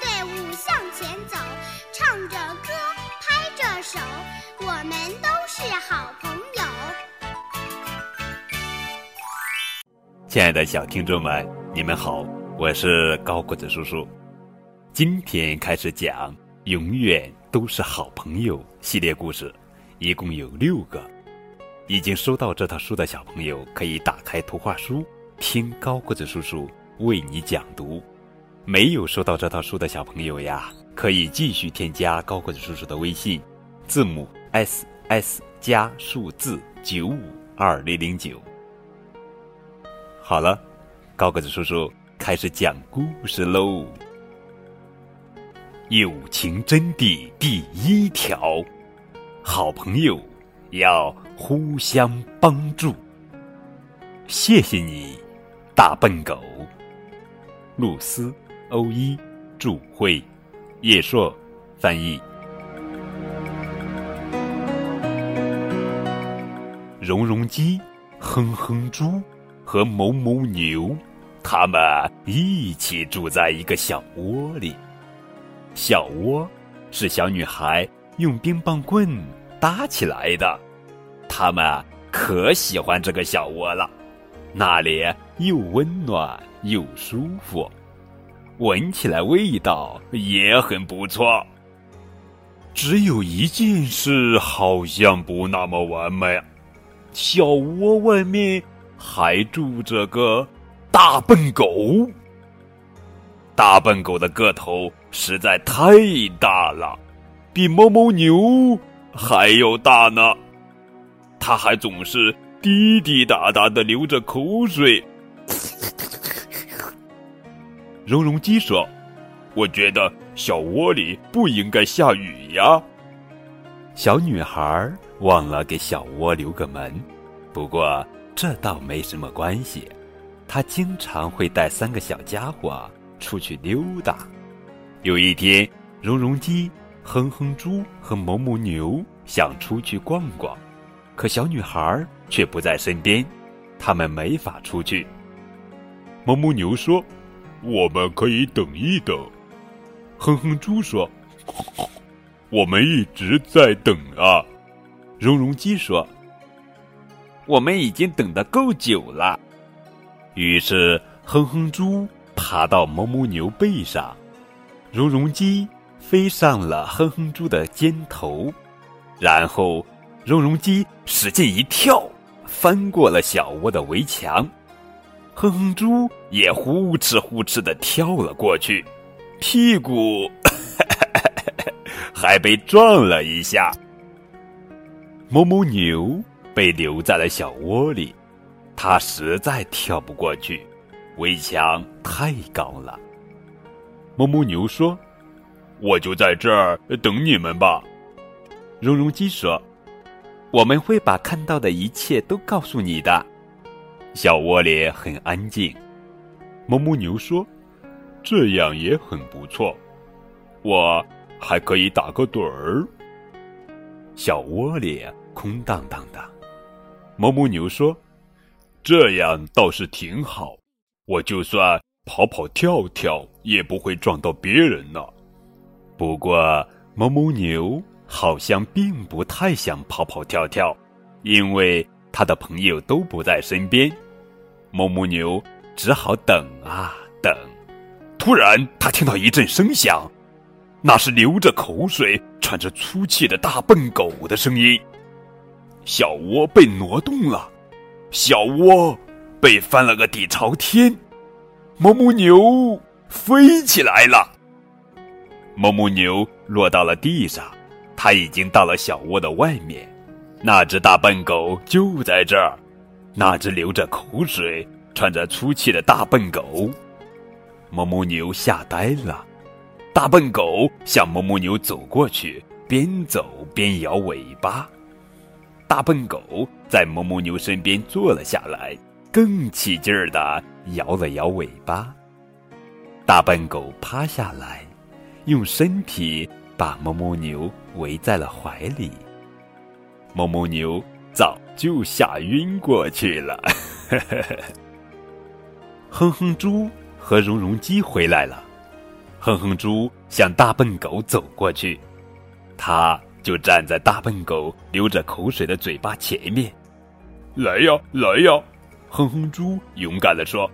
队伍向前走，唱着歌，拍着手，我们都是好朋友。亲爱的小听众们，你们好，我是高个子叔叔。今天开始讲《永远都是好朋友》系列故事，一共有六个。已经收到这套书的小朋友，可以打开图画书，听高个子叔叔为你讲读。没有收到这套书的小朋友呀，可以继续添加高个子叔叔的微信，字母 S S 加数字九五二零零九。好了，高个子叔叔开始讲故事喽。友情真谛第一条：好朋友要互相帮助。谢谢你，大笨狗。露丝。欧一，祝会，叶硕翻译。蓉蓉鸡、哼哼猪和某某牛，他们一起住在一个小窝里。小窝是小女孩用冰棒棍搭起来的，他们可喜欢这个小窝了，那里又温暖又舒服。闻起来味道也很不错。只有一件事好像不那么完美，小窝外面还住着个大笨狗。大笨狗的个头实在太大了，比猫猫牛还要大呢。它还总是滴滴答答的流着口水。蓉蓉鸡说：“我觉得小窝里不应该下雨呀。”小女孩忘了给小窝留个门，不过这倒没什么关系。她经常会带三个小家伙出去溜达。有一天，蓉蓉鸡、哼哼猪和哞哞牛想出去逛逛，可小女孩却不在身边，他们没法出去。哞哞牛说。我们可以等一等，哼哼猪说：“我们一直在等啊。”绒绒鸡说：“我们已经等得够久了。”于是哼哼猪爬到某某牛背上，绒绒鸡飞上了哼哼猪的肩头，然后绒绒鸡使劲一跳，翻过了小窝的围墙。哼哼猪也呼哧呼哧的跳了过去，屁股 还被撞了一下。某某牛被留在了小窝里，它实在跳不过去，围墙太高了。某某牛说：“我就在这儿等你们吧。”绒绒鸡说：“我们会把看到的一切都告诉你的。”小窝里很安静，某某牛说：“这样也很不错，我还可以打个盹儿。”小窝里空荡荡的，某某牛说：“这样倒是挺好，我就算跑跑跳跳也不会撞到别人呢。”不过，某某牛好像并不太想跑跑跳跳，因为。他的朋友都不在身边，某某牛只好等啊等。突然，他听到一阵声响，那是流着口水、喘着粗气的大笨狗的声音。小窝被挪动了，小窝被翻了个底朝天，某某牛飞起来了。某某牛落到了地上，他已经到了小窝的外面。那只大笨狗就在这儿，那只流着口水、喘着粗气的大笨狗，某某牛吓呆了。大笨狗向某某牛走过去，边走边摇尾巴。大笨狗在某某牛身边坐了下来，更起劲儿的摇了摇尾巴。大笨狗趴下来，用身体把某某牛围在了怀里。某某牛早就吓晕过去了。哼哼猪和蓉蓉鸡回来了。哼哼猪向大笨狗走过去，他就站在大笨狗流着口水的嘴巴前面。来呀，来呀！哼哼猪勇敢地说：“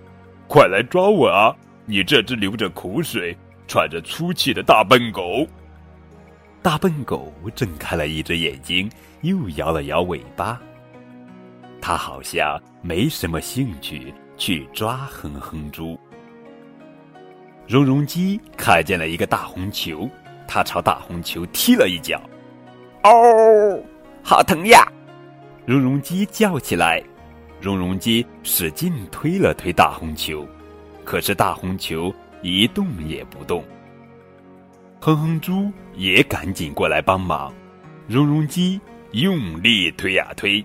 快来抓我啊！你这只流着口水、喘着粗气的大笨狗！”大笨狗睁开了一只眼睛，又摇了摇尾巴。它好像没什么兴趣去抓哼哼猪。绒绒鸡看见了一个大红球，它朝大红球踢了一脚。哦，好疼呀！绒绒鸡叫起来。绒绒鸡使劲推了推大红球，可是大红球一动也不动。哼哼猪也赶紧过来帮忙，绒绒鸡用力推呀推，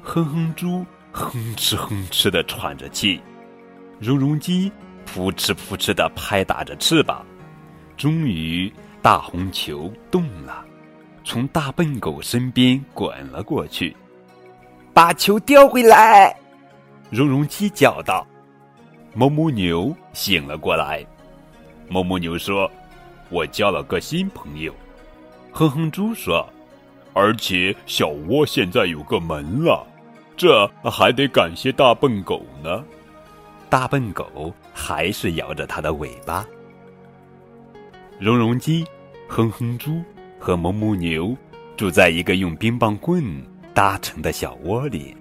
哼哼猪哼哧哼哧的喘着气，绒绒鸡扑哧扑哧的拍打着翅膀，终于大红球动了，从大笨狗身边滚了过去，把球叼回来，绒绒鸡叫道。哞哞牛醒了过来，哞哞牛说。我交了个新朋友，哼哼猪说：“而且小窝现在有个门了，这还得感谢大笨狗呢。”大笨狗还是摇着它的尾巴。绒绒鸡、哼哼猪和哞哞牛住在一个用冰棒棍搭成的小窝里，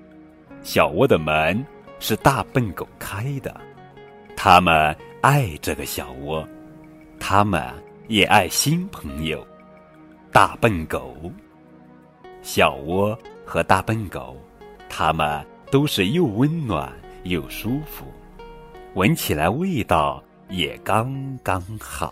小窝的门是大笨狗开的。他们爱这个小窝，他们。也爱新朋友，大笨狗、小窝和大笨狗，它们都是又温暖又舒服，闻起来味道也刚刚好。